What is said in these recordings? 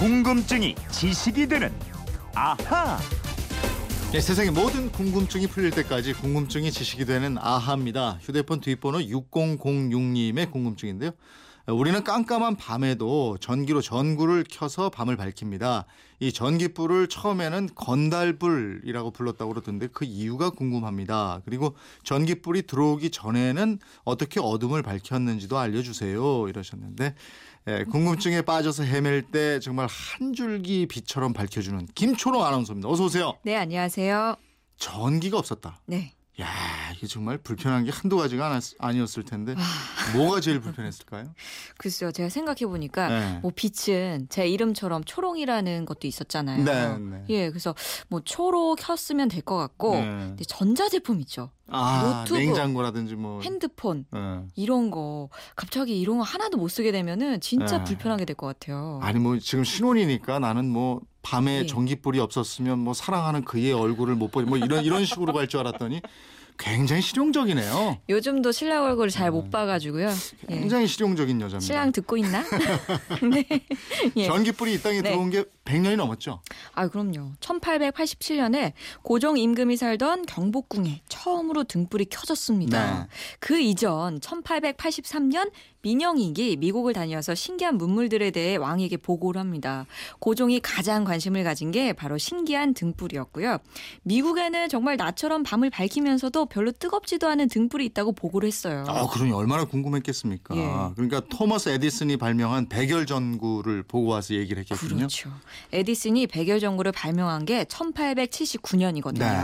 궁금증이 지식이 되는 아하. 네, 세상의 모든 궁금증이 풀릴 때까지 궁금증이 지식이 되는 아하입니다. 휴대폰 뒷번호 6006님의 궁금증인데요. 우리는 깜깜한 밤에도 전기로 전구를 켜서 밤을 밝힙니다. 이 전기불을 처음에는 건달불이라고 불렀다고 그러던데 그 이유가 궁금합니다. 그리고 전기불이 들어오기 전에는 어떻게 어둠을 밝혔는지도 알려주세요. 이러셨는데 예, 궁금증에 빠져서 헤맬 때 정말 한 줄기 빛처럼 밝혀주는 김초롱 아나운서입니다. 어서 오세요. 네, 안녕하세요. 전기가 없었다. 네. 야, 이게 정말 불편한 게 한두 가지가 아니었을 텐데 뭐가 제일 불편했을까요? 글쎄요, 제가 생각해 보니까 네. 뭐 빛은 제 이름처럼 초롱이라는 것도 있었잖아요. 네, 네. 예, 그래서 뭐 초로 켰으면 될 것 같고, 네. 근데 전자제품 있죠. 아, 노트북, 냉장고라든지 뭐 핸드폰 예. 이런 거 갑자기 이런 거 하나도 못 쓰게 되면은 진짜 네. 불편하게 될 것 같아요. 아니 뭐 지금 신혼이니까 나는 뭐 밤에 예. 전기불이 없었으면 뭐 사랑하는 그의 얼굴을 못 보니 뭐 이런 이런 식으로 갈 줄 알았더니 굉장히 실용적이네요. 요즘도 신랑 얼굴을 잘 못 봐가지고요. 예. 음. 굉장히 실용적인 여자입니다. 신랑 듣고 있나? 네. 예. 전기불이 이 땅에 네. 들어온 게 100년이 넘었죠. 아, 그럼요. 1887년에 고종 임금이 살던 경복궁에 처음으로 등불이 켜졌습니다. 네. 그 이전 1883년 민영익이 미국을 다녀와서 신기한 문물들에 대해 왕에게 보고를 합니다. 고종이 가장 관심을 가진 게 바로 신기한 등불이었고요. 미국에는 정말 나처럼 밤을 밝히면서도 별로 뜨겁지도 않은 등불이 있다고 보고를 했어요. 아, 그러니 얼마나 궁금했겠습니까? 예. 그러니까 토머스 에디슨이 발명한 백열 전구를 보고 와서 얘기를 했겠군요. 그렇죠. 에디슨이 백열 전구를 발명한 게 1879년이거든요. 네.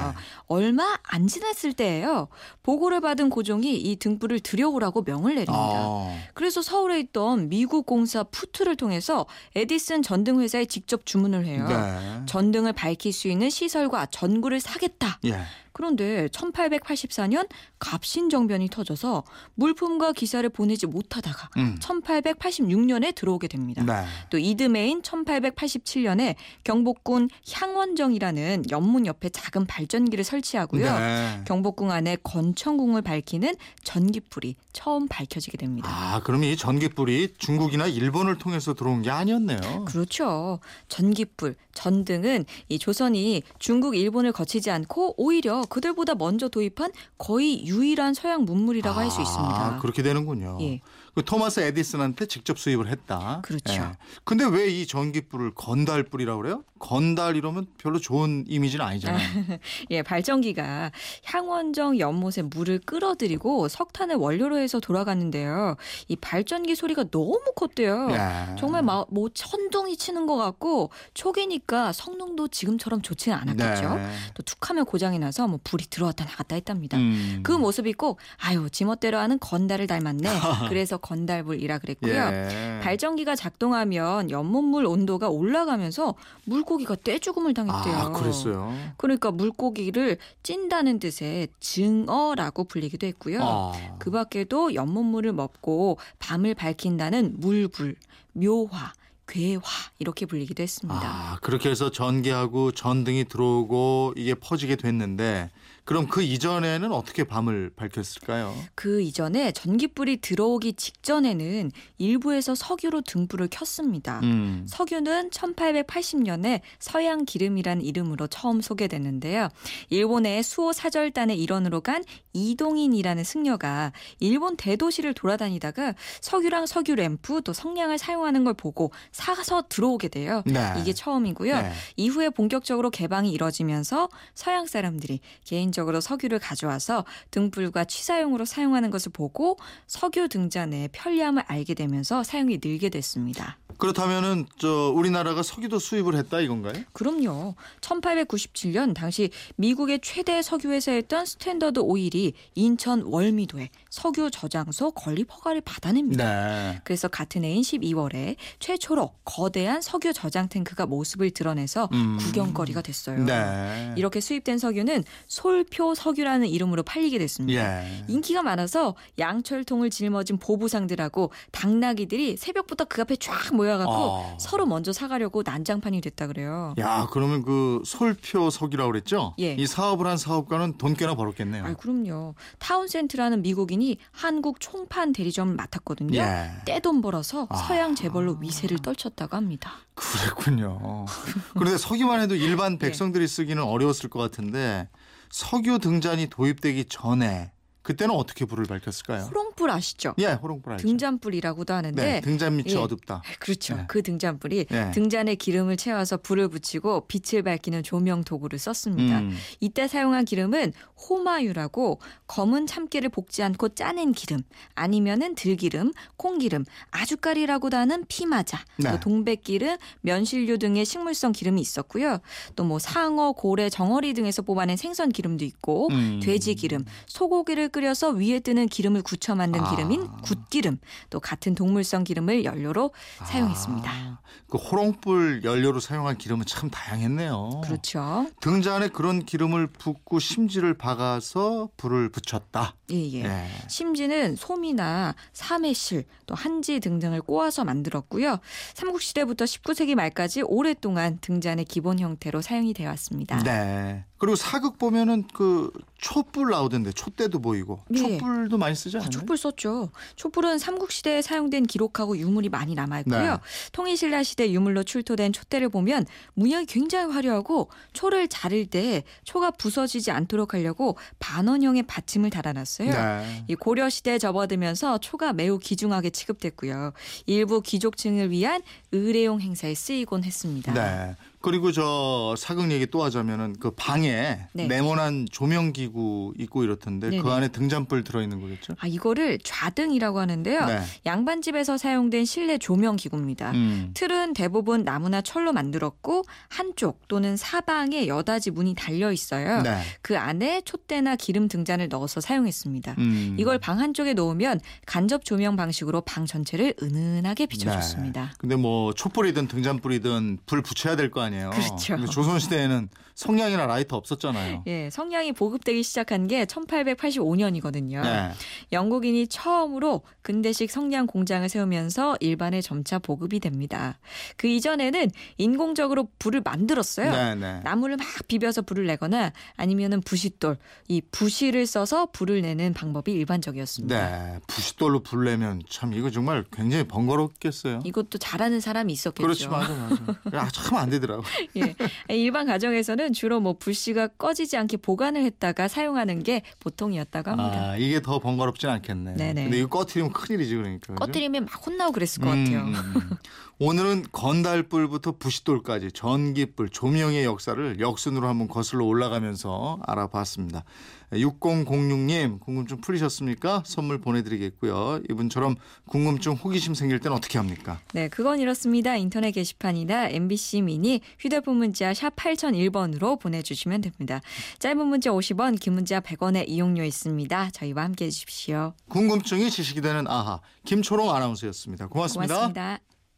얼마 안 지났을 때예요. 보고를 받은 고종이 이 등불을 들여오라고 명을 내립니다. 아, 그래서 서울에 있던 미국 공사 푸트를 통해서 에디슨 전등 회사에 직접 주문을 해요. 네. 전등을 밝힐 수 있는 시설과 전구를 사겠다. 예. 그런데 1884년 갑신정변이 터져서 물품과 기사를 보내지 못하다가 음. 1886년에 들어오게 됩니다. 네. 또 이듬해인 1887년 에 경복궁 향원정이라는 연문 옆에 작은 발전기를 설치하고요. 네. 경복궁 안에 건천궁을 밝히는 전기불이 처음 밝혀지게 됩니다. 아, 그럼 이 전기불이 중국이나 일본을 통해서 들어온 게 아니었네요. 그렇죠. 전기불, 전등은 이 조선이 중국, 일본을 거치지 않고 오히려 그들보다 먼저 도입한 거의 유일한 서양 문물이라고 할수 있습니다. 아, 그렇게 되는군요. 예. 그 토마스 에디슨한테 직접 수입을 했다. 그렇죠. 예. 근데 왜 이 전기불을 건달불이라고 그래요? 건달 이러면 별로 좋은 이미지는 아니잖아요. 예, 발전기가 향원정 연못에 물을 끌어들이고 석탄을 원료로 해서 돌아갔는데요. 이 발전기 소리가 너무 컸대요. 예. 정말 막 뭐 천둥이 치는 것 같고 초기니까 성능도 지금처럼 좋지는 않았겠죠. 네. 또 툭하면 고장이 나서 뭐 불이 들어왔다 나갔다 했답니다. 음. 그 모습이 꼭 아유 지멋대로 하는 건달을 닮았네. 그래서 건달불이라 그랬고요. 예. 발전기가 작동하면 연못물 온도가 올라가면서 물고기가 떼죽음을 당했대요. 아, 그랬어요. 그러니까 물고기를 찐다는 뜻의 증어라고 불리기도 했고요. 아. 그 밖에도 연못물을 먹고 밤을 밝힌다는 물불, 묘화, 괴화 이렇게 불리기도 했습니다. 아, 그렇게 해서 전기하고 전등이 들어오고 이게 퍼지게 됐는데 그럼 그 이전에는 어떻게 밤을 밝혔을까요? 그 이전에 전기불이 들어오기 직전에는 일부에서 석유로 등불을 켰습니다. 음. 석유는 1880년에 서양 기름이란 이름으로 처음 소개됐는데요. 일본의 수호 사절단의 일원으로 간 이동인이라는 승려가 일본 대도시를 돌아다니다가 석유랑 석유 램프 또 성냥을 사용하는 걸 보고 사서 들어오게 돼요. 네. 이게 처음이고요. 네. 이후에 본격적으로 개방이 이뤄지면서 서양 사람들이 개인 적으로 석유를 가져와서 등불과 취사용으로 사용하는 것을 보고 석유 등잔의 편리함을 알게 되면서 사용이 늘게 됐습니다. 그렇다면은 저 우리나라가 석유도 수입을 했다 이건가요? 그럼요. 1897년 당시 미국의 최대 석유 회사였던 Standard Oil이 인천 월미도에 석유 저장소 건립 허가를 받아냅니다. 네. 그래서 같은 해인 12월에 최초로 거대한 석유 저장 탱크가 모습을 드러내서 음. 구경거리가 됐어요. 네. 이렇게 수입된 석유는 솔표 석유라는 이름으로 팔리게 됐습니다. 예. 인기가 많아서 양철통을 짊어진 보부상들하고 당나귀들이 새벽부터 그 앞에 쫙 모여 보여갖고 아. 서로 먼저 사가려고 난장판이 됐다 그래요. 야, 그러면 그 솔표 석유라고 그랬죠? 예. 이 사업을 한 사업가는 돈 꽤나 벌었겠네요. 아, 그럼요. 타운센트라는 미국인이 한국 총판 대리점을 맡았거든요. 예. 떼돈 벌어서 아. 서양 재벌로 위세를 떨쳤다고 합니다. 그랬군요. 그런데 서기만 해도 일반 네. 백성들이 쓰기는 어려웠을 것 같은데 석유 등잔이 도입되기 전에 그때는 어떻게 불을 밝혔을까요? 호롱 불 아시죠? 예, 호롱불 알죠. 등잔불이라고도 하는데 네, 등잔 밑이 예. 어둡다. 그렇죠. 네. 그 등잔불이 네. 등잔에 기름을 채워서 불을 붙이고 빛을 밝히는 조명 도구를 썼습니다. 음. 이때 사용한 기름은 호마유라고 검은 참깨를 볶지 않고 짜낸 기름, 아니면은 들기름, 콩기름, 아주까리라고도 하는 피마자, 네. 또 동백기름, 면실류 등의 식물성 기름이 있었고요. 또 뭐 상어, 고래, 정어리 등에서 뽑아낸 생선 기름도 있고 음. 돼지 기름, 소고기를 끓여서 위에 뜨는 기름을 굳혀 만든 아. 기름인 굿기름, 또 같은 동물성 기름을 연료로 사용했습니다. 아, 그 호롱불 연료로 사용한 기름은 참 다양했네요. 그렇죠. 등잔에 그런 기름을 붓고 심지를 박아서 불을 붙였다. 예, 예. 예. 심지는 솜이나 삼해실, 또 한지 등등을 꼬아서 만들었고요. 삼국시대부터 19세기 말까지 오랫동안 등잔의 기본 형태로 사용이 되어 왔습니다. 네. 그리고 사극 보면은 그 촛불 나오던데 촛대도 보이고 예. 촛불도 많이 쓰지 아, 않나요? 촛불 썼죠. 촛불은 삼국 시대에 사용된 기록하고 유물이 많이 남아 있고요. 네. 통일신라 시대 유물로 출토된 촛대를 보면 문양이 굉장히 화려하고 초를 자를 때 초가 부서지지 않도록 하려고 반원형의 받침을 달아놨어요. 네. 이 고려 시대에 접어들면서 초가 매우 귀중하게 취급됐고요. 일부 귀족층을 위한 의례용 행사에 쓰이곤 했습니다. 네. 그리고 저 사극 얘기 또 하자면은 그 방에 네. 네모난 조명 기구 있고 이렇던데 그 네네. 안에 등잔불 들어 있는 거겠죠? 아 이거를 좌등이라고 하는데요. 네. 양반 집에서 사용된 실내 조명 기구입니다. 음. 틀은 대부분 나무나 철로 만들었고 한쪽 또는 사방에 여닫이 문이 달려 있어요. 네. 그 안에 촛대나 기름 등잔을 넣어서 사용했습니다. 음. 이걸 방 한쪽에 놓으면 간접 조명 방식으로 방 전체를 은은하게 비춰줬습니다. 네. 근데 뭐 촛불이든 등잔불이든 불 붙여야 될 거 아니에요. 그렇죠. 근데 조선 시대에는 성냥이나 라이터 없었잖아요. 예, 성냥이 보급되기 시작한 게 1885년이거든요. 네. 영국인이 처음으로 근대식 성냥 공장을 세우면서 일반에 점차 보급이 됩니다. 그 이전에는 인공적으로 불을 만들었어요. 네, 네. 나무를 막 비벼서 불을 내거나 아니면은 부싯돌, 이 부시를 써서 불을 내는 방법이 일반적이었습니다. 네. 부싯돌로 불 내면 참 이거 정말 굉장히 번거롭겠어요. 이것도 잘하는 사람이 있었겠죠. 그렇지 맞아 맞아. 아, 참 안 되더라고. 예. 일반 가정에서는 주로 뭐 불씨가 꺼지지 않게 보관을 했다가 사용하는 게 보통이었다고 합니다. 아, 이게 더 번거롭진 않겠네. 네네. 근데 이거 꺼트리면 큰일이지 그러니까. 그죠? 꺼뜨리면 막 혼나고 그랬을 것 음, 같아요. 음, 음. 오늘은 건달불부터 부싯돌까지 전기불, 조명의 역사를 역순으로 한번 거슬러 올라가면서 알아봤습니다. 6006님 궁금증 풀리셨습니까? 선물 보내드리겠고요. 이분처럼 궁금증, 호기심 생길 땐 어떻게 합니까? 네, 그건 이렇습니다. 인터넷 게시판이나 MBC 미니 휴대폰 문자 샵 8001번으로 보내주시면 됩니다. 짧은 문자 50원, 긴 문자 100원의 이용료 있습니다. 저희와 함께해 주십시오. 궁금증이 지식이 되는 아하 김초롱 아나운서였습니다 고맙습니다. 고맙습니다.